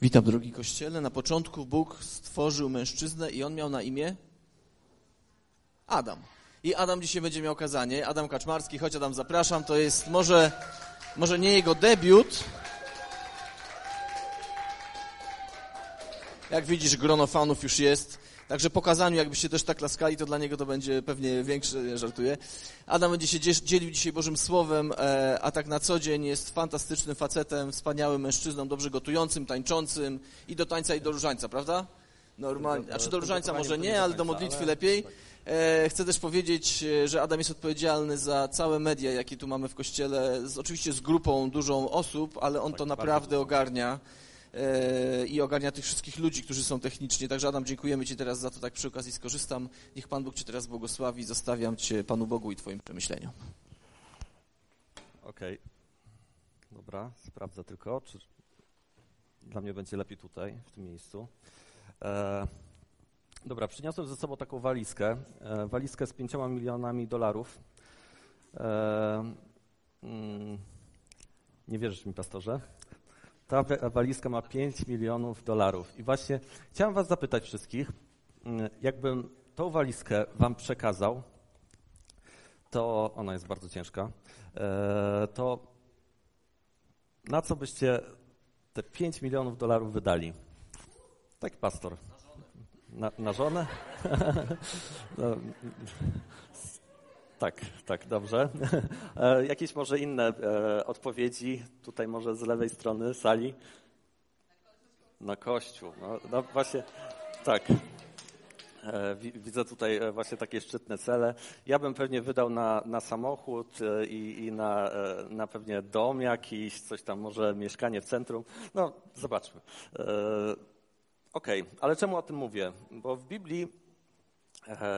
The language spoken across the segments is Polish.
Witam, drogi kościele. Na początku Bóg stworzył mężczyznę i on miał na imię Adam. I Adam dzisiaj będzie miał kazanie. Adam Kaczmarski, chodź Adam, zapraszam. To jest może, może nie jego debiut. Jak widzisz, grono fanów już jest. Także po kazaniu, jakbyście też tak klaskali, to dla niego to będzie pewnie większe, żartuję. Adam będzie się dzielił dzisiaj Bożym Słowem, e, a tak na co dzień jest fantastycznym facetem, wspaniałym mężczyzną, dobrze gotującym, tańczącym i do tańca i do różańca, prawda? Normalnie. Znaczy do różańca może nie, ale do modlitwy lepiej. E, chcę też powiedzieć, e, że Adam jest odpowiedzialny za całe media, jakie tu mamy w kościele, z, oczywiście z grupą dużą osób, ale on to naprawdę ogarnia i ogarnia tych wszystkich ludzi, którzy są technicznie. Także Adam, dziękujemy Ci teraz za to, tak przy okazji skorzystam. Niech Pan Bóg Cię teraz błogosławi. Zostawiam Cię Panu Bogu i Twoim przemyśleniom. Okej. Okay. Dobra, sprawdzę tylko, czy dla mnie będzie lepiej tutaj, w tym miejscu. E, dobra, przyniosłem ze sobą taką walizkę. E, walizkę z pięcioma milionami dolarów. E, mm, nie wierzysz mi, pastorze? Ta walizka ma 5 milionów dolarów. I właśnie chciałem was zapytać wszystkich, mm, jakbym tą walizkę wam przekazał, to ona jest bardzo ciężka, e, to na co byście te 5 milionów dolarów wydali? Tak, pastor. Na, na żonę? tak, tak, dobrze. E, jakieś może inne e, odpowiedzi tutaj może z lewej strony sali? Na kościół. No, no właśnie, tak. E, widzę tutaj właśnie takie szczytne cele. Ja bym pewnie wydał na, na samochód i, i na, na pewnie dom jakiś, coś tam, może mieszkanie w centrum. No, zobaczmy. Okej, okay. ale czemu o tym mówię? Bo w Biblii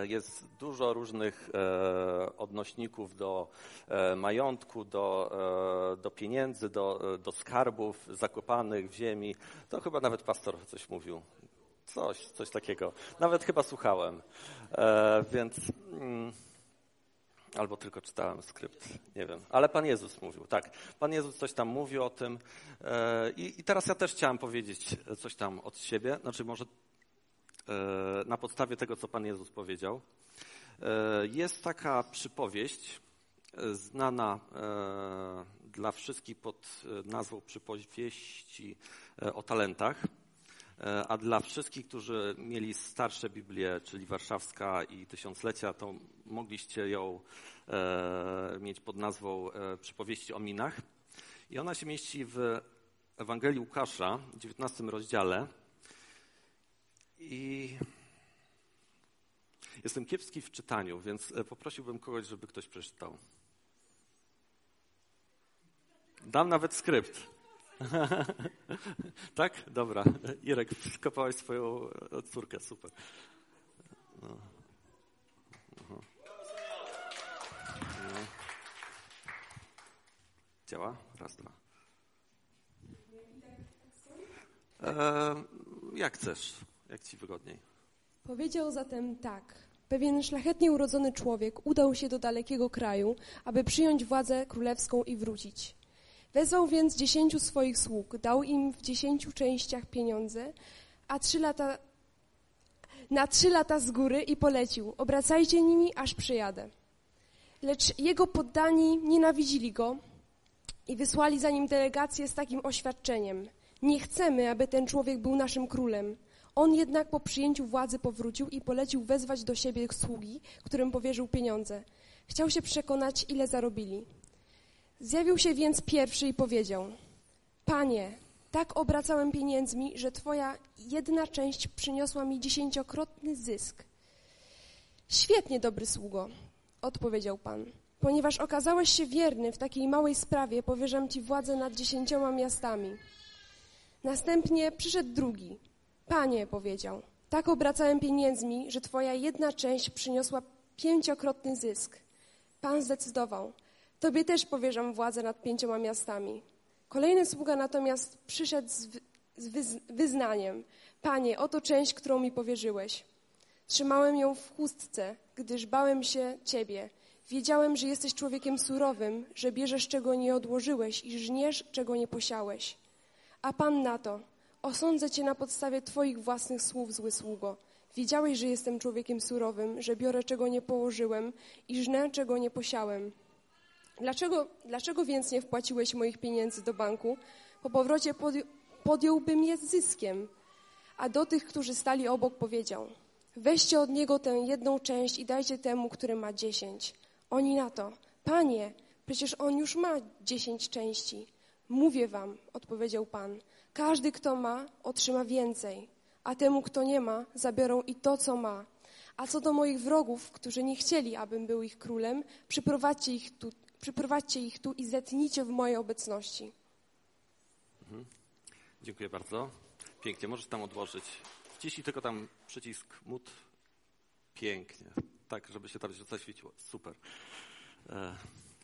jest dużo różnych e, odnośników do e, majątku, do, do pieniędzy, do, do skarbów zakopanych w ziemi. To chyba nawet pastor coś mówił. Coś, coś takiego. Nawet chyba słuchałem. Więc. Mm, albo tylko czytałem skrypt, nie wiem. Ale Pan Jezus mówił, tak. Pan Jezus coś tam mówił o tym. I, I teraz ja też chciałem powiedzieć coś tam od siebie. Znaczy, może E, na podstawie tego, co Pan Jezus powiedział. E, jest taka przypowieść e, znana dla wszystkich pod nazwą przypowieści o talentach, a dla wszystkich, którzy mieli starsze Biblie, czyli warszawska i tysiąclecia, to mogliście ją mieć pod nazwą przypowieści o minach. I ona się mieści w Ewangelii Łukasza, 19 rozdziale, i jestem kiepski w czytaniu, więc e, poprosiłbym kogoś, żeby ktoś przeczytał. Dam nawet skrypt. tak? Dobra. Irek, skopałeś swoją e, córkę. Super. No. no. Działa? Raz, dwa. E, jak chcesz. Jak ci wygodniej? Powiedział zatem tak. Pewien szlachetnie urodzony człowiek udał się do dalekiego kraju, aby przyjąć władzę królewską i wrócić. Wezwał więc dziesięciu swoich sług, dał im w dziesięciu częściach pieniądze, a trzy lata, na trzy lata z góry i polecił, obracajcie nimi, aż przyjadę. Lecz jego poddani nienawidzili go i wysłali za nim delegację z takim oświadczeniem. Nie chcemy, aby ten człowiek był naszym królem. On jednak po przyjęciu władzy powrócił i polecił wezwać do siebie sługi, którym powierzył pieniądze. Chciał się przekonać, ile zarobili. Zjawił się więc pierwszy i powiedział: Panie, tak obracałem pieniędzmi, że Twoja jedna część przyniosła mi dziesięciokrotny zysk. Świetnie, dobry sługo, odpowiedział Pan. Ponieważ okazałeś się wierny w takiej małej sprawie, powierzam Ci władzę nad dziesięcioma miastami. Następnie przyszedł drugi. Panie, powiedział, tak obracałem pieniędzmi, że twoja jedna część przyniosła pięciokrotny zysk. Pan zdecydował, tobie też powierzam władzę nad pięcioma miastami. Kolejny sługa natomiast przyszedł z, z wyznaniem, Panie, oto część, którą mi powierzyłeś. Trzymałem ją w chustce, gdyż bałem się Ciebie. Wiedziałem, że jesteś człowiekiem surowym, że bierzesz, czego nie odłożyłeś i żniesz, czego nie posiałeś. A Pan na to – Osądzę cię na podstawie twoich własnych słów, zły sługo. Wiedziałeś, że jestem człowiekiem surowym, że biorę czego nie położyłem i żnę czego nie posiałem. Dlaczego, dlaczego więc nie wpłaciłeś moich pieniędzy do banku? Po powrocie podj podjąłbym je z zyskiem. A do tych, którzy stali obok, powiedział: Weźcie od niego tę jedną część i dajcie temu, który ma dziesięć. Oni na to: Panie, przecież on już ma dziesięć części. Mówię wam, odpowiedział Pan: Każdy, kto ma, otrzyma więcej, a temu, kto nie ma, zabiorą i to, co ma. A co do moich wrogów, którzy nie chcieli, abym był ich królem, przyprowadźcie ich tu, przyprowadźcie ich tu i zetnijcie w mojej obecności. Dziękuję bardzo. Pięknie, możesz tam odłożyć. Wciśnij tylko tam przycisk mut. Pięknie. Tak, żeby się tam zaświeciło. Super. E,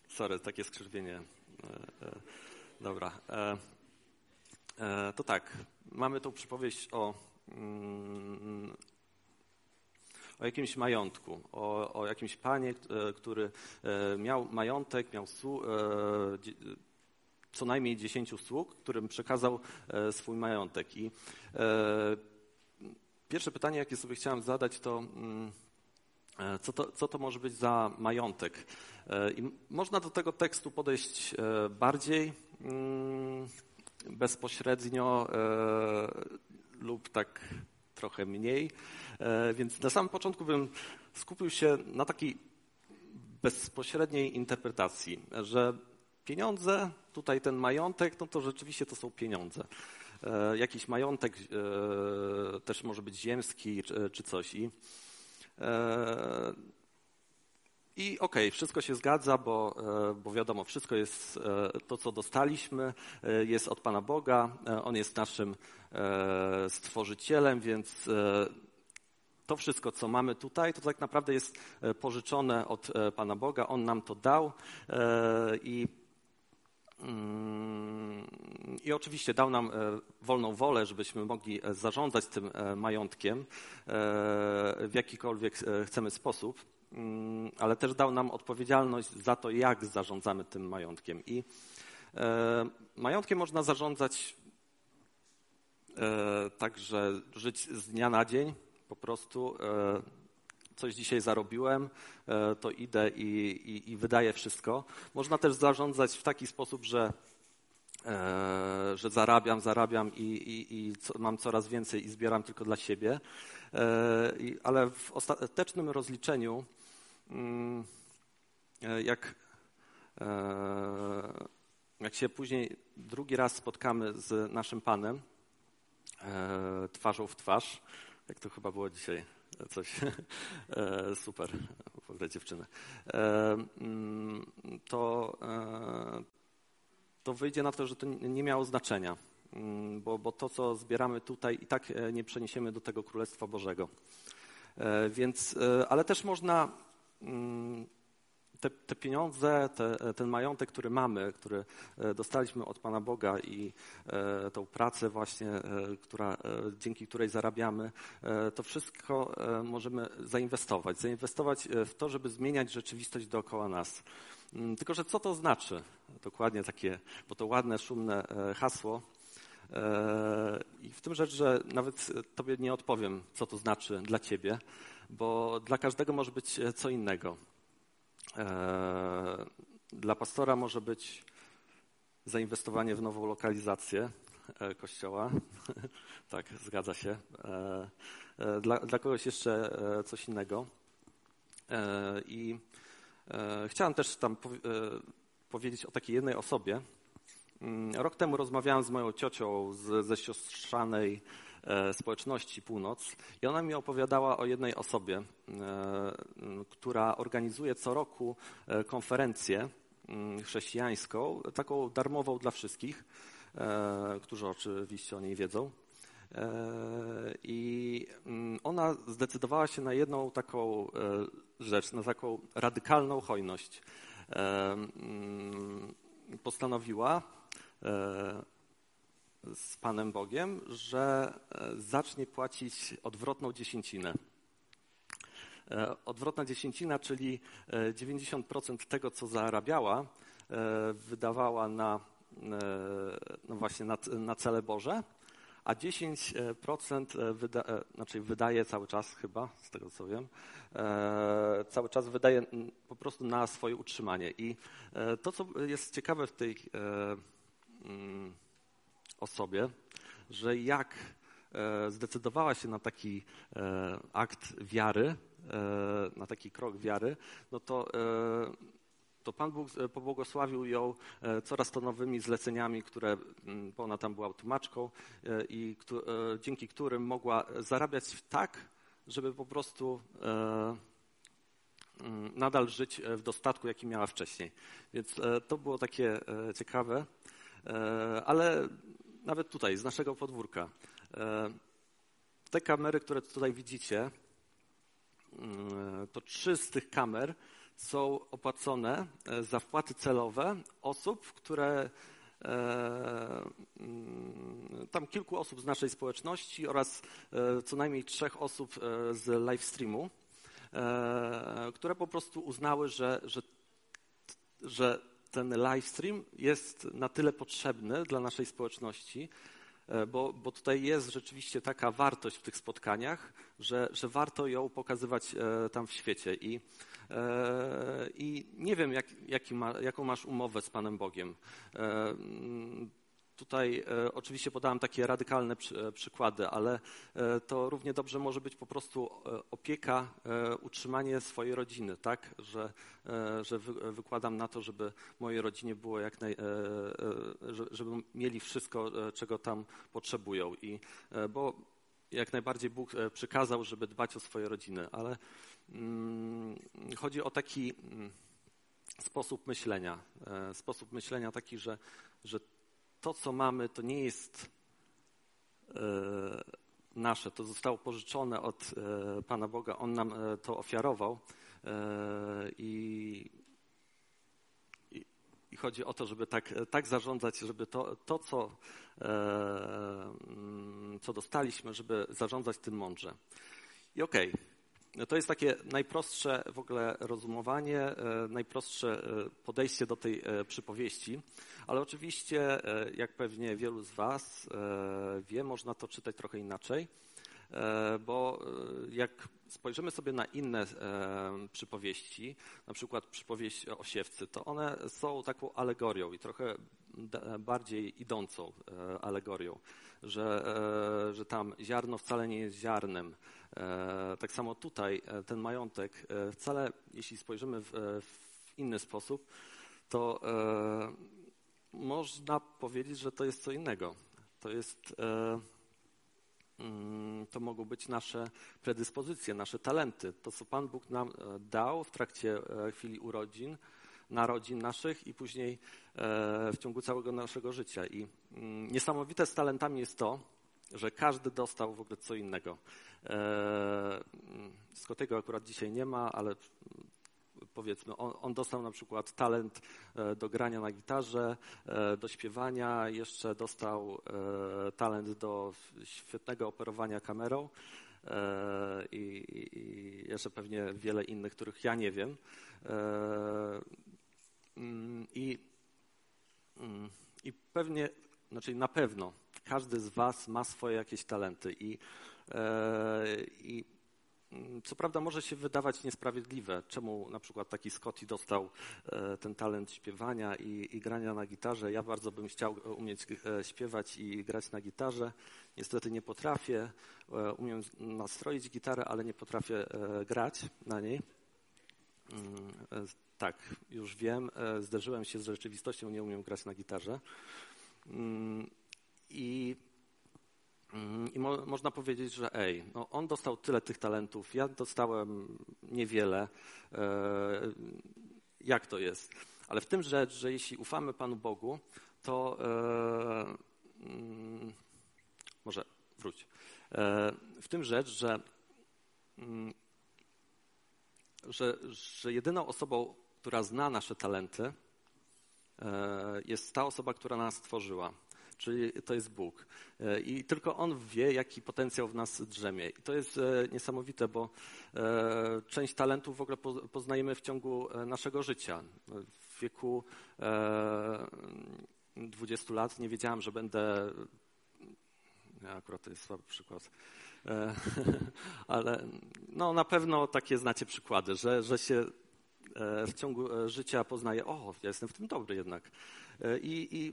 sorry, takie skrzywienie. E, e, dobra. E, to tak, mamy tą przypowieść o, mm, o jakimś majątku, o, o jakimś panie, e, który e, miał majątek, miał co najmniej dziesięciu sług, którym przekazał swój majątek. I pierwsze pytanie, jakie sobie chciałem zadać, to mm, co to, co to może być za majątek? I można do tego tekstu podejść bardziej mm, bezpośrednio e, lub tak trochę mniej. E, Więc na samym początku bym skupił się na takiej bezpośredniej interpretacji, że pieniądze, tutaj ten majątek, no to rzeczywiście to są pieniądze. E, jakiś majątek też może być ziemski czy, coś. I, i okej, wszystko się zgadza, bo, e, bo wiadomo, wszystko jest e, to, co dostaliśmy, e, jest od Pana Boga, On jest naszym stworzycielem, więc to wszystko, co mamy tutaj, to tak naprawdę jest pożyczone od Pana Boga. On nam to dał i, mm, i oczywiście dał nam wolną wolę, żebyśmy mogli zarządzać tym majątkiem w jakikolwiek chcemy sposób, ale też dał nam odpowiedzialność za to, jak zarządzamy tym majątkiem. I e, majątkiem można zarządzać e, tak, że żyć z dnia na dzień, po prostu e, coś dzisiaj zarobiłem, to idę i, i, i wydaję wszystko. Można też zarządzać w taki sposób, że, że zarabiam, zarabiam i, i, mam coraz więcej i zbieram tylko dla siebie. Ale w ostatecznym rozliczeniu, mm, jak, e, jak się później drugi raz spotkamy z naszym Panem, e, twarzą w twarz, jak to chyba było dzisiaj coś e, super, w ogóle dziewczyny, e, mm, to, e, to wyjdzie na to, że to nie miało znaczenia, mm, bo, bo to, co zbieramy tutaj, i tak e, nie przeniesiemy do tego Królestwa Bożego. E, Więc, e, ale też można mm, te, te pieniądze, te, ten majątek, który mamy, który e, dostaliśmy od Pana Boga i e, tą pracę właśnie, e, która, dzięki której zarabiamy, to wszystko możemy zainwestować. Zainwestować w to, żeby zmieniać rzeczywistość dookoła nas. Mm, Tylko, że co to znaczy? Dokładnie takie, bo to ładne, szumne hasło. I w tym rzecz, że nawet Tobie nie odpowiem, co to znaczy dla Ciebie, bo dla każdego może być e, co innego. E, Dla pastora może być zainwestowanie w nową lokalizację e, kościoła. tak, zgadza się. Dla, dla kogoś jeszcze coś innego. I chciałem też tam powi- powiedzieć o takiej jednej osobie. Mm, Rok temu rozmawiałem z moją ciocią z, ze siostrzanej społeczności Północ i ona mi opowiadała o jednej osobie, e, która organizuje co roku e, konferencję mm, chrześcijańską, taką darmową dla wszystkich, e, którzy oczywiście o niej wiedzą. E, I mm, ona zdecydowała się na jedną taką e, rzecz, na taką radykalną hojność. E, mm, Postanowiła e, z Panem Bogiem, że e, zacznie płacić odwrotną dziesięcinę. E, Odwrotna dziesięcina, czyli e, 90% tego, co zarabiała, e, wydawała na, e, no właśnie na, na cele Boże, a 10% wyda, znaczy wydaje cały czas chyba, z tego co wiem, cały czas wydaje po prostu na swoje utrzymanie. I to, co jest ciekawe w tej mm, osobie, że jak zdecydowała się na taki akt wiary, na taki krok wiary, no to to Pan Bóg e, pobłogosławił ją e, coraz to nowymi zleceniami, które, mm, bo ona tam była tłumaczką e, i dzięki którym mogła zarabiać tak, żeby po prostu mm, nadal żyć w dostatku, jaki miała wcześniej. Więc to było takie ciekawe, ale nawet tutaj, z naszego podwórka, te kamery, które tutaj widzicie, mm, to trzy z tych kamer są opłacone e, za wpłaty celowe osób, które e, mm, tam kilku osób z naszej społeczności oraz e, co najmniej trzech osób z live streamu, które po prostu uznały, że, że, że ten live stream jest na tyle potrzebny dla naszej społeczności, bo, bo tutaj jest rzeczywiście taka wartość w tych spotkaniach, że, że warto ją pokazywać tam w świecie. I E, I nie wiem, jak, ma, jaką masz umowę z Panem Bogiem. E, tutaj e, oczywiście podałem takie radykalne przy, przykłady, ale e, to równie dobrze może być po prostu opieka, e, utrzymanie swojej rodziny, tak? Że, że wy, wykładam na to, żeby mojej rodzinie było jak naj, żeby mieli wszystko, czego tam potrzebują. I, bo jak najbardziej Bóg przykazał, żeby dbać o swoje rodziny, ale Mm, chodzi o taki mm, sposób myślenia. E, sposób myślenia taki, że, że to, co mamy, to nie jest e, nasze, to zostało pożyczone od e, Pana Boga, On nam to ofiarował i, i chodzi o to, żeby tak, tak zarządzać, żeby to, to co, mm, co dostaliśmy, żeby zarządzać tym mądrze. I okej, okay, to jest takie najprostsze w ogóle rozumowanie, e, najprostsze e, podejście do tej e, przypowieści, ale oczywiście, jak pewnie wielu z Was wie, można to czytać trochę inaczej, bo jak spojrzymy sobie na inne przypowieści, na przykład przypowieść o siewcy, to one są taką alegorią i trochę bardziej idącą alegorią, że, że tam ziarno wcale nie jest ziarnem, E, tak samo tutaj e, ten majątek e, wcale, jeśli spojrzymy w, w inny sposób, to można powiedzieć, że to jest co innego. To jest mm, to mogą być nasze predyspozycje, nasze talenty. To, co Pan Bóg nam dał w trakcie chwili urodzin, narodzin naszych i później w ciągu całego naszego życia. I mm, niesamowite z talentami jest to, że każdy dostał w ogóle co innego. E, Scottiego akurat dzisiaj nie ma, ale powiedzmy, on, on, dostał na przykład talent e, do grania na gitarze, e, do śpiewania, jeszcze dostał talent do świetnego operowania kamerą i, i jeszcze pewnie wiele innych, których ja nie wiem. Mm, I, mm, i pewnie, znaczy na pewno każdy z Was ma swoje jakieś talenty i E, I mm, co prawda może się wydawać niesprawiedliwe, czemu na przykład taki Scotty dostał e, ten talent śpiewania i, i, grania na gitarze. Ja bardzo bym chciał umieć e, śpiewać i grać na gitarze. Niestety nie potrafię. Umiem nastroić gitarę, ale nie potrafię grać na niej. Mm, tak, już wiem. Zderzyłem się z rzeczywistością, nie umiem grać na gitarze. Mm, I Mhm. I mo można powiedzieć, że ej, no on dostał tyle tych talentów, ja dostałem niewiele. E, jak to jest? Ale w tym rzecz, że jeśli ufamy Panu Bogu, to e, mm, może wróć. E, w tym rzecz, że, mm, że, że jedyną osobą, która zna nasze talenty, e, jest ta osoba, która nas stworzyła czyli to jest Bóg. E, I tylko On wie, jaki potencjał w nas drzemie. I to jest e, niesamowite, bo część talentów w ogóle poznajemy w ciągu naszego życia. W wieku 20 lat nie wiedziałem, że będę Nie, akurat to jest słaby przykład. Ale no, na pewno takie znacie przykłady, że, że się w ciągu e, życia poznaje, o, ja jestem w tym dobry jednak. E, I, i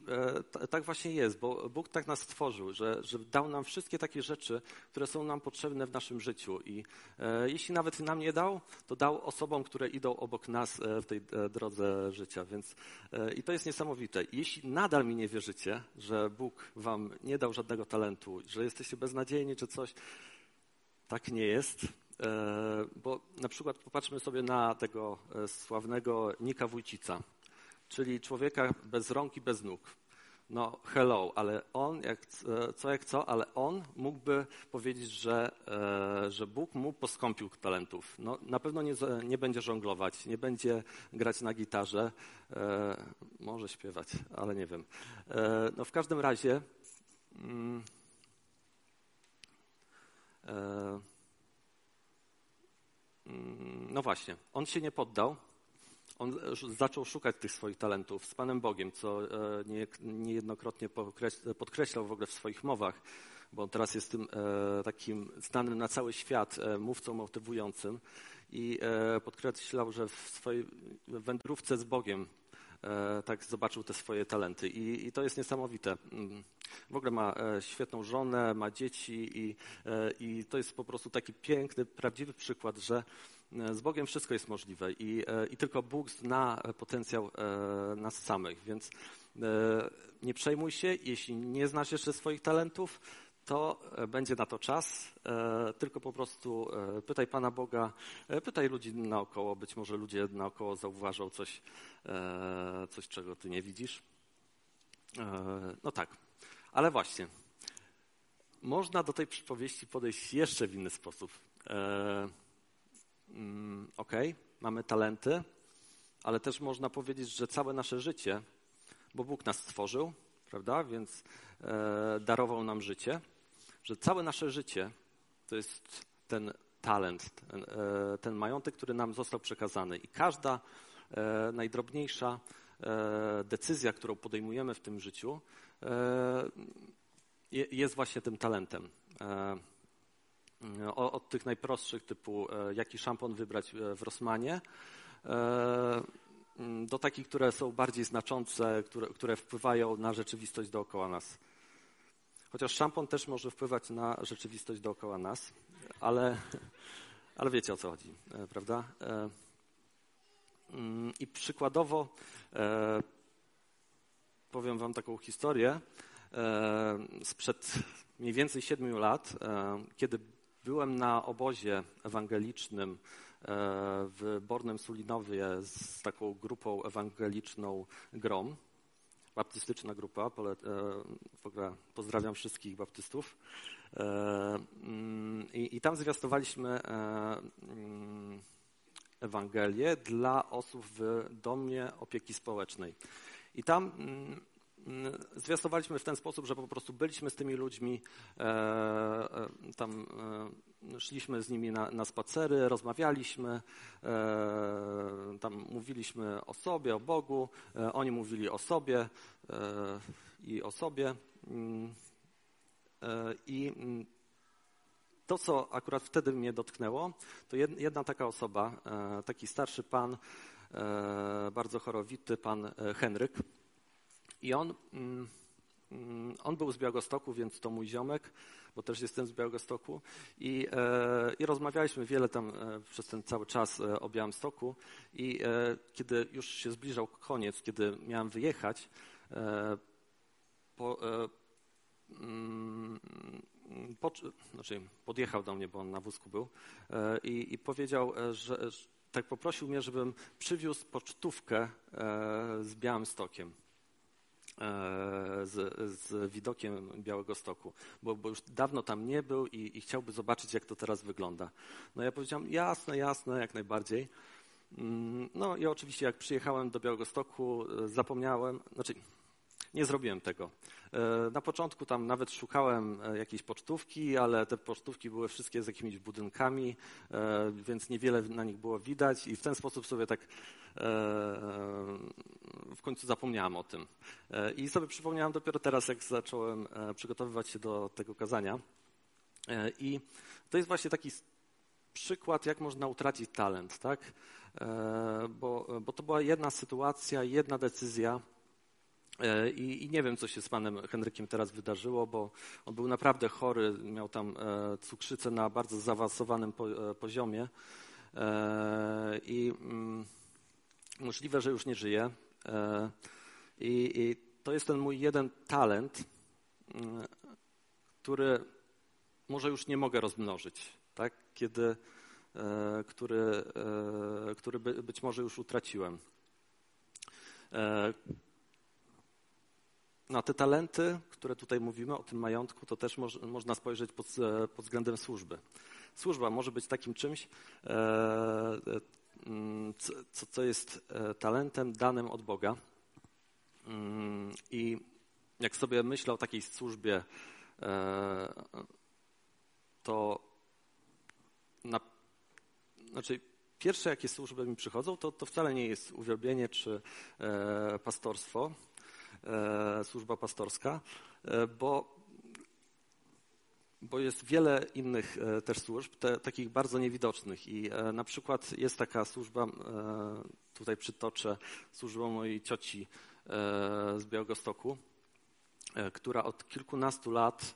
e, tak właśnie jest, bo Bóg tak nas stworzył, że, że dał nam wszystkie takie rzeczy, które są nam potrzebne w naszym życiu. I e, jeśli nawet nam nie dał, to dał osobom, które idą obok nas w tej drodze życia. Więc i to jest niesamowite. Jeśli nadal mi nie wierzycie, że Bóg wam nie dał żadnego talentu, że jesteście beznadziejni czy coś, tak nie jest. Bo na przykład popatrzmy sobie na tego sławnego Nika Wójcica czyli człowieka bez rąk i bez nóg. No hello, ale on, jak, co jak co, ale on mógłby powiedzieć, że, e, że Bóg mu poskąpił talentów. No, na pewno nie, nie będzie żonglować, nie będzie grać na gitarze, e, może śpiewać, ale nie wiem. E, no w każdym razie mm, no właśnie, on się nie poddał, on zaczął szukać tych swoich talentów z Panem Bogiem, co e, niejednokrotnie podkreślał w ogóle w swoich mowach, bo on teraz jest tym e, takim znanym na cały świat e, mówcą motywującym i podkreślał, że w swojej wędrówce z Bogiem tak zobaczył te swoje talenty I, i, to jest niesamowite. Mm. W ogóle ma świetną żonę, ma dzieci i, i to jest po prostu taki piękny, prawdziwy przykład, że E, z Bogiem wszystko jest możliwe i, e, i tylko Bóg zna potencjał e, nas samych, więc nie przejmuj się, jeśli nie znasz jeszcze swoich talentów, to będzie na to czas. Tylko po prostu pytaj Pana Boga, pytaj ludzi naokoło. Być może ludzie naokoło zauważą coś, coś czego Ty nie widzisz. No tak, ale właśnie. Można do tej przypowieści podejść jeszcze w inny sposób. Mm, ok, mamy talenty, ale też można powiedzieć, że całe nasze życie, bo Bóg nas stworzył, prawda, więc e, darował nam życie, że całe nasze życie to jest ten talent, ten, e, ten majątek, który nam został przekazany. I każda e, najdrobniejsza e, decyzja, którą podejmujemy w tym życiu, jest właśnie tym talentem. Od tych najprostszych, typu jaki szampon wybrać w Rossmanie, e, do takich, które są bardziej znaczące, które, które wpływają na rzeczywistość dookoła nas. Chociaż szampon też może wpływać na rzeczywistość dookoła nas, ale, ale wiecie o co chodzi, prawda? Mm, I przykładowo powiem Wam taką historię sprzed mniej więcej siedmiu lat, kiedy Byłem na obozie ewangelicznym e, w Bornem Sulinowie z taką grupą ewangeliczną GROM, baptystyczna grupa. E, w ogóle pozdrawiam wszystkich baptystów. E, mm, I, i tam zwiastowaliśmy mm, Ewangelię dla osób w domie opieki społecznej. I tam mm, zwiastowaliśmy w ten sposób, że po prostu byliśmy z tymi ludźmi, e, e, tam e, szliśmy z nimi na, na spacery, rozmawialiśmy, tam mówiliśmy o sobie, o Bogu, oni mówili o sobie i o sobie. Mm, I mm, to, co akurat wtedy mnie dotknęło, to jedna taka osoba, taki starszy pan, bardzo chorowity, pan Henryk, i on, mm, on był z Białegostoku, więc to mój ziomek, bo też jestem z Białegostoku. I, e, i rozmawialiśmy wiele tam e, przez ten cały czas e, o Białymstoku. I kiedy już się zbliżał koniec, kiedy miałem wyjechać, po, mm, po, znaczy podjechał do mnie, bo on na wózku był i, i powiedział, że tak poprosił mnie, żebym przywiózł pocztówkę z Białymstokiem. E, z, z widokiem Białego Stoku, bo, bo, już dawno tam nie był i, i chciałby zobaczyć, jak to teraz wygląda. No ja powiedziałem, jasne, jasne, jak najbardziej. Mm, no i oczywiście jak przyjechałem do Białego Stoku, e, zapomniałem, znaczy Nie zrobiłem tego. E, na początku tam nawet szukałem e, jakiejś pocztówki, ale te pocztówki były wszystkie z jakimiś budynkami, e, więc niewiele na nich było widać i w ten sposób sobie tak w końcu zapomniałem o tym. I sobie przypomniałem dopiero teraz, jak zacząłem przygotowywać się do tego kazania. I to jest właśnie taki przykład, jak można utracić talent, tak? Bo, bo to była jedna sytuacja, jedna decyzja, I, I, nie wiem, co się z panem Henrykiem teraz wydarzyło, bo on był naprawdę chory, miał tam e, cukrzycę na bardzo zaawansowanym e, poziomie i mm, możliwe, że już nie żyje. I, I, to jest ten mój jeden talent, mm, który może już nie mogę rozmnożyć, tak? Kiedy, który, który być może już utraciłem na te talenty, które tutaj mówimy, o tym majątku, to też moż, można spojrzeć pod, e, pod, względem służby. Służba może być takim czymś, e, e, mm, co, co jest e, talentem danym od Boga. Mm, I jak sobie myślę o takiej służbie, to na, znaczy pierwsze, jakie służby mi przychodzą, to, to wcale nie jest uwielbienie czy pastorstwo, służba pastorska, e, bo, bo jest wiele innych e, też służb, te, takich bardzo niewidocznych. I na przykład jest taka służba, tutaj przytoczę służbę mojej cioci z Białegostoku, która od kilkunastu lat,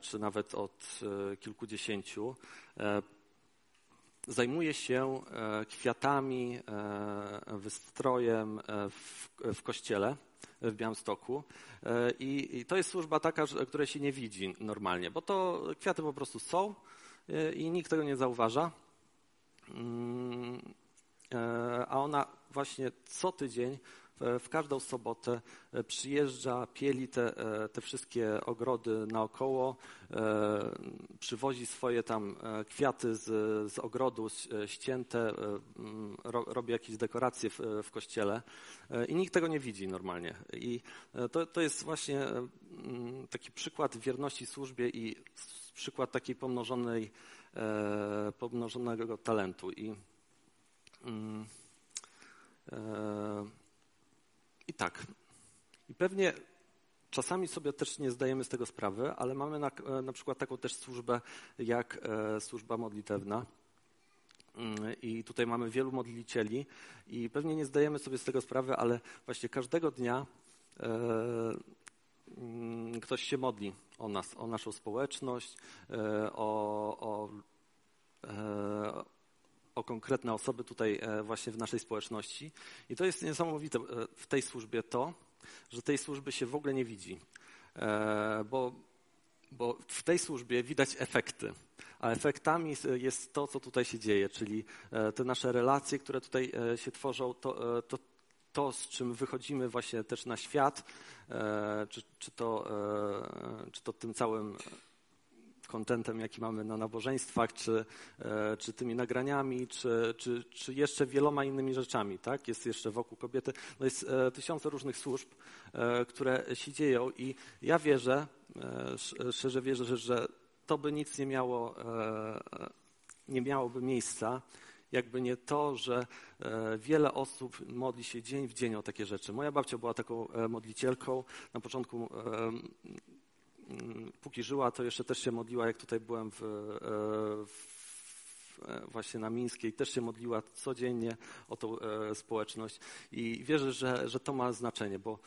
czy nawet od kilkudziesięciu, zajmuje się kwiatami, wystrojem w, w kościele w Białymstoku. E, I, I, to jest służba taka, której się nie widzi normalnie, bo to kwiaty po prostu są e, i nikt tego nie zauważa. Mm, e, a ona właśnie co tydzień w każdą sobotę e, przyjeżdża, pieli te, e, te wszystkie ogrody naokoło, e, przywozi swoje tam kwiaty z, z ogrodu ścięte, robi jakieś dekoracje w, w kościele i nikt tego nie widzi normalnie. I to, to jest właśnie taki przykład wierności służbie i przykład takiej pomnożonej, pomnożonego talentu. I, i tak. I pewnie czasami sobie też nie zdajemy z tego sprawy, ale mamy na, na przykład taką też służbę jak e, służba modlitewna. Mm, I tutaj mamy wielu modlicieli i pewnie nie zdajemy sobie z tego sprawy, ale właśnie każdego dnia e, mm, ktoś się modli o nas, o naszą społeczność, e, o, o, e, o konkretne osoby tutaj e, właśnie w naszej społeczności. I to jest niesamowite e, w tej służbie to, że tej służby się w ogóle nie widzi. E, bo, bo w tej służbie widać efekty. A efektami jest to, co tutaj się dzieje, czyli te nasze relacje, które tutaj się tworzą, to, to, to z czym wychodzimy właśnie też na świat, czy, czy, to, czy to tym całym kontentem, jaki mamy na nabożeństwach, czy, e, czy tymi nagraniami, czy, czy, czy jeszcze wieloma innymi rzeczami. Tak? Jest jeszcze wokół kobiety. No jest e, tysiące różnych służb, e, które się dzieją i ja wierzę, szczerze wierzę, że, to by nic nie miało, nie miałoby miejsca, jakby nie to, że wiele osób modli się dzień w dzień o takie rzeczy. Moja babcia była taką modlicielką. Na początku póki żyła, to jeszcze też się modliła, jak tutaj byłem w, e, w e, właśnie na Mińskiej, też się modliła codziennie o tą e, społeczność i wierzę, że, że to ma znaczenie, bo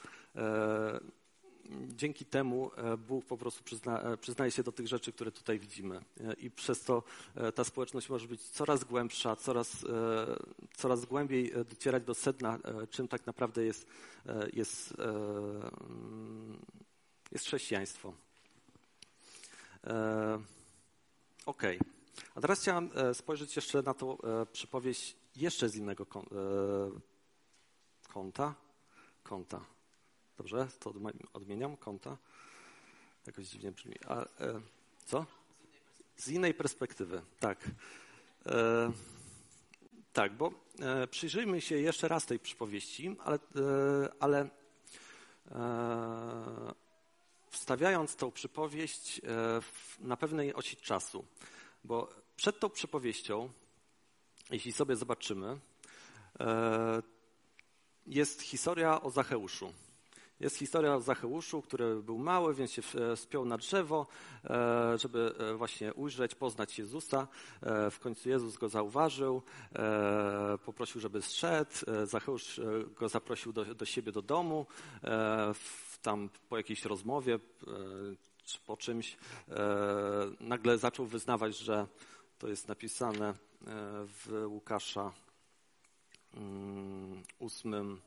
dzięki temu Bóg po prostu przyzna, przyznaje się do tych rzeczy, które tutaj widzimy. I przez to ta społeczność może być coraz głębsza, coraz, coraz głębiej docierać do sedna, czym tak naprawdę jest, jest, jest chrześcijaństwo. E, OK. A teraz chciałem e, spojrzeć jeszcze na tą e, przypowieść jeszcze z innego kąta. Kąta. Dobrze? To odmieniam? Kąta? Jakoś dziwnie brzmi. A, co? Z innej perspektywy, tak. Tak, bo przyjrzyjmy się jeszcze raz tej przypowieści, ale, ale wstawiając tą przypowieść na pewnej osi czasu. Bo przed tą przypowieścią, jeśli sobie zobaczymy, jest historia o Zacheuszu. Jest historia o Zacheuszu, który był mały, więc się spiął na drzewo, e, żeby e, właśnie ujrzeć, poznać Jezusa. E, w końcu Jezus go zauważył, poprosił, żeby zszedł. Zacheusz go zaprosił do, do siebie do domu. Tam po jakiejś rozmowie czy po czymś nagle zaczął wyznawać, że to jest napisane w Łukasza mm, ósmym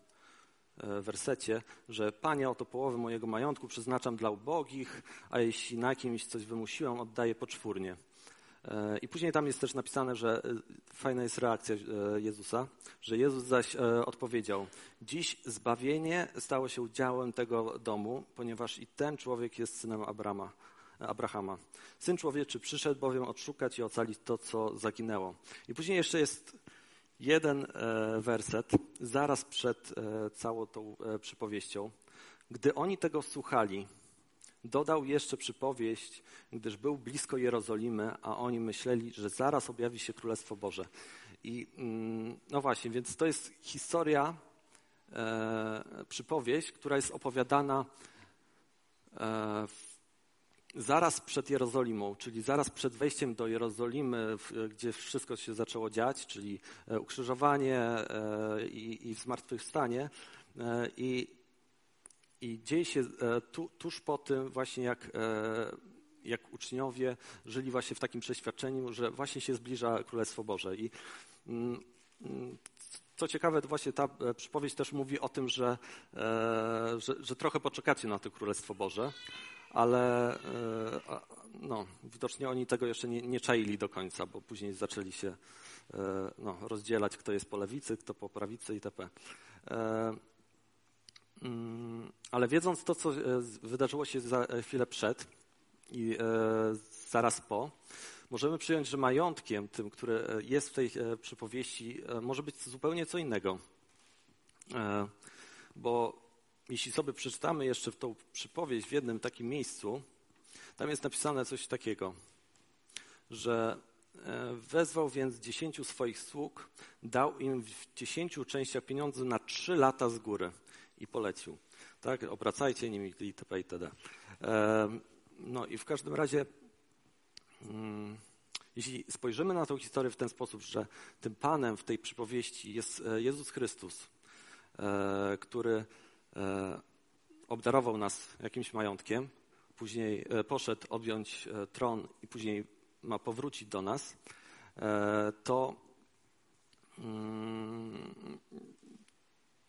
E, wersecie, że Panie, oto połowę mojego majątku przeznaczam dla ubogich, a jeśli na kimś coś wymusiłem, oddaję poczwórnie. E, I później tam jest też napisane, że e, fajna jest reakcja Jezusa, że Jezus zaś odpowiedział: Dziś zbawienie stało się udziałem tego domu, ponieważ i ten człowiek jest synem Abrama. Abrahama. Syn człowieczy przyszedł bowiem odszukać i ocalić to, co zaginęło. I później jeszcze jest jeden e, werset zaraz przed e, całą tą e, przypowieścią. Gdy oni tego słuchali, dodał jeszcze przypowieść, gdyż był blisko Jerozolimy, a oni myśleli, że zaraz objawi się Królestwo Boże. I mm, no właśnie, więc to jest historia, przypowieść, która jest opowiadana w zaraz przed Jerozolimą, czyli zaraz przed wejściem do Jerozolimy, gdzie wszystko się zaczęło dziać, czyli e, ukrzyżowanie e, i, i zmartwychwstanie. E, I, i dzieje się tu, tuż po tym właśnie jak, jak uczniowie żyli właśnie w takim przeświadczeniu, że właśnie się zbliża Królestwo Boże. I mm, mm, co ciekawe, to właśnie ta przypowieść też mówi o tym, że, że, że trochę poczekacie na to Królestwo Boże ale e, no, widocznie oni tego jeszcze nie, nie czaili do końca, bo później zaczęli się e, no, rozdzielać, kto jest po lewicy, kto po prawicy itp. E, mm, ale wiedząc to, co wydarzyło się za chwilę przed i zaraz po, możemy przyjąć, że majątkiem tym, który jest w tej przypowieści, może być zupełnie co innego. Bo jeśli sobie przeczytamy jeszcze w tą przypowieść w jednym takim miejscu, tam jest napisane coś takiego, że e, wezwał więc dziesięciu swoich sług, dał im w dziesięciu częściach pieniądze na trzy lata z góry i polecił. Tak, obracajcie nimi itp. itd. E, no i w każdym razie, mm, jeśli spojrzymy na tę historię w ten sposób, że tym Panem w tej przypowieści jest e, Jezus Chrystus, który E, obdarował nas jakimś majątkiem, później e, poszedł objąć e, tron i później ma powrócić do nas, to, mm,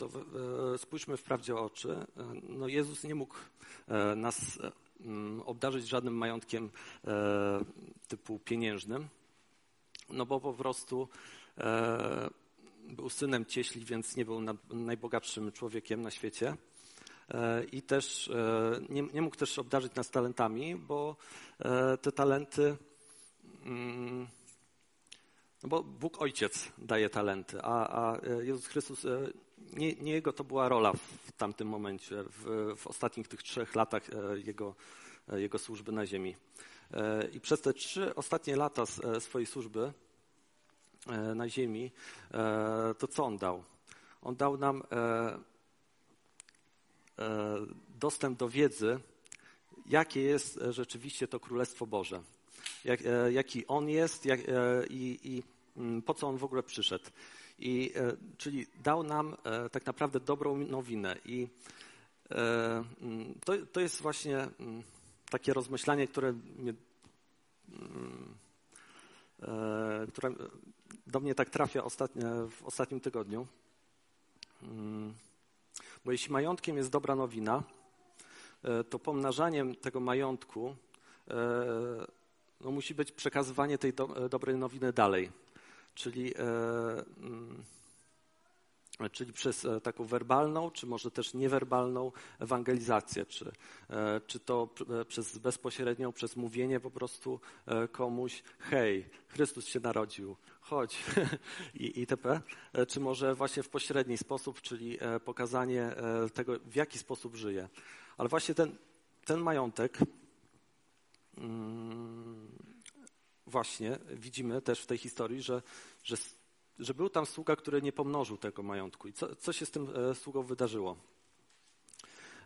to spójrzmy wprawdzie o oczy. No Jezus nie mógł nas mm, obdarzyć żadnym majątkiem typu pieniężnym, no bo po prostu był synem cieśli, więc nie był najbogatszym człowiekiem na świecie. E, I też e, nie, nie mógł też obdarzyć nas talentami, bo e, te talenty. Mm, no bo Bóg Ojciec daje talenty, a, a Jezus Chrystus, nie, nie, Jego to była rola w tamtym momencie, w, w ostatnich tych trzech latach Jego, jego służby na ziemi. I przez te trzy ostatnie lata swojej służby E, na ziemi, e, to co on dał? On dał nam e, dostęp do wiedzy, jakie jest rzeczywiście to Królestwo Boże. Jak, jaki On jest i mm, po co On w ogóle przyszedł. I, czyli dał nam tak naprawdę dobrą nowinę. I mm, to, to jest właśnie mm, takie rozmyślanie, które mnie, które do mnie tak trafia w ostatnim tygodniu. Mm, bo jeśli majątkiem jest dobra nowina, e, to pomnażaniem tego majątku e, no, musi być przekazywanie tej do, e, dobrej nowiny dalej. Czyli mm, czyli przez e, taką werbalną, czy może też niewerbalną ewangelizację, czy, e, czy to e, przez bezpośrednią, przez mówienie po prostu komuś, hej, Chrystus się narodził, chodź i itp., czy może właśnie w pośredni sposób, czyli pokazanie tego, w jaki sposób żyje. Ale właśnie ten, ten majątek, mm, właśnie widzimy też w tej historii, że, że że był tam sługa, który nie pomnożył tego majątku. I co, co się z tym e, sługą wydarzyło?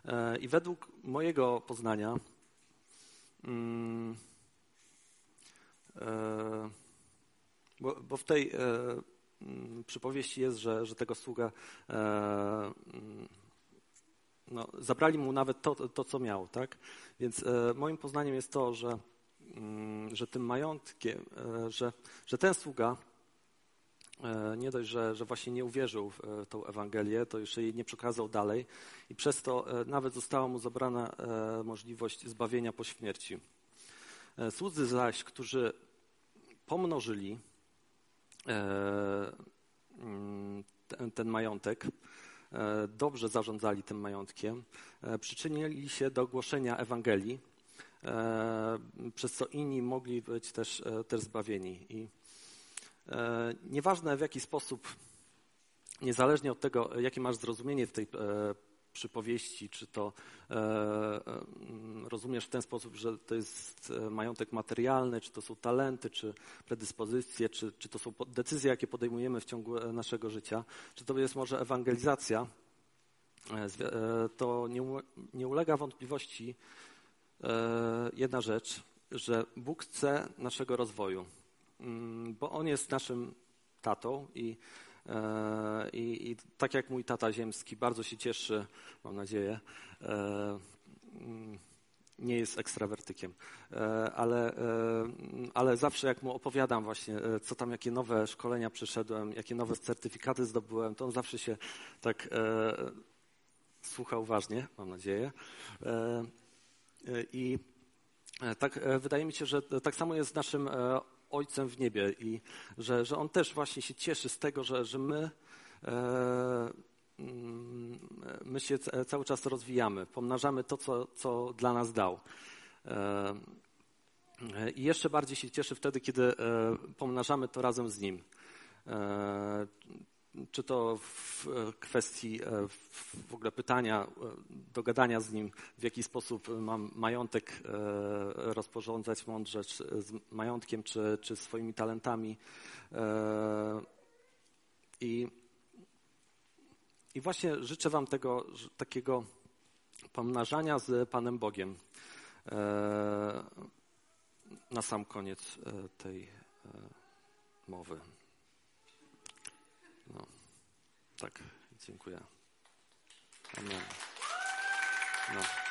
E, I według mojego poznania, mm, e, bo, bo w tej mm, przypowieści jest, że, że tego sługa mm, no, zabrali mu nawet to, to, co miał, tak? Więc moim poznaniem jest to, że, że tym majątkiem, że, że ten sługa E, nie dość, że, że właśnie nie uwierzył w e, tą Ewangelię, to jeszcze jej nie przekazał dalej i przez to e, nawet została mu zabrana możliwość zbawienia po śmierci. Słudzy zaś, którzy pomnożyli mm, ten, ten majątek, dobrze zarządzali tym majątkiem, przyczynili się do głoszenia Ewangelii, przez co inni mogli być też, też zbawieni. I E, nieważne w jaki sposób, niezależnie od tego, jakie masz zrozumienie w tej e, przypowieści, czy to e, rozumiesz w ten sposób, że to jest majątek materialny, czy to są talenty, czy predyspozycje, czy, czy to są decyzje, jakie podejmujemy w ciągu naszego życia, czy to jest może ewangelizacja, to nie ulega wątpliwości jedna rzecz, że Bóg chce naszego rozwoju. Mm, bo on jest naszym tatą i, e, i, i, tak jak mój tata ziemski bardzo się cieszy, mam nadzieję, e, mm, nie jest ekstrawertykiem, e, ale, ale zawsze jak mu opowiadam właśnie, co tam, jakie nowe szkolenia przeszedłem, jakie nowe certyfikaty zdobyłem, to on zawsze się tak słucha uważnie, mam nadzieję. I tak wydaje mi się, że tak samo jest z naszym Ojcem w niebie i że, że On też właśnie się cieszy z tego, że, że my, e, mm, my się cały czas rozwijamy, pomnażamy to, co, co dla nas dał. E, I jeszcze bardziej się cieszy wtedy, kiedy e, pomnażamy to razem z Nim. E, czy to w kwestii e, w ogóle pytania, e, dogadania z nim, w jaki sposób mam majątek e, rozporządzać mądrze, z majątkiem, czy, czy swoimi talentami. I, I właśnie życzę Wam tego takiego pomnażania z Panem Bogiem na sam koniec tej mowy. No, tak, dziękuję. Amen. No.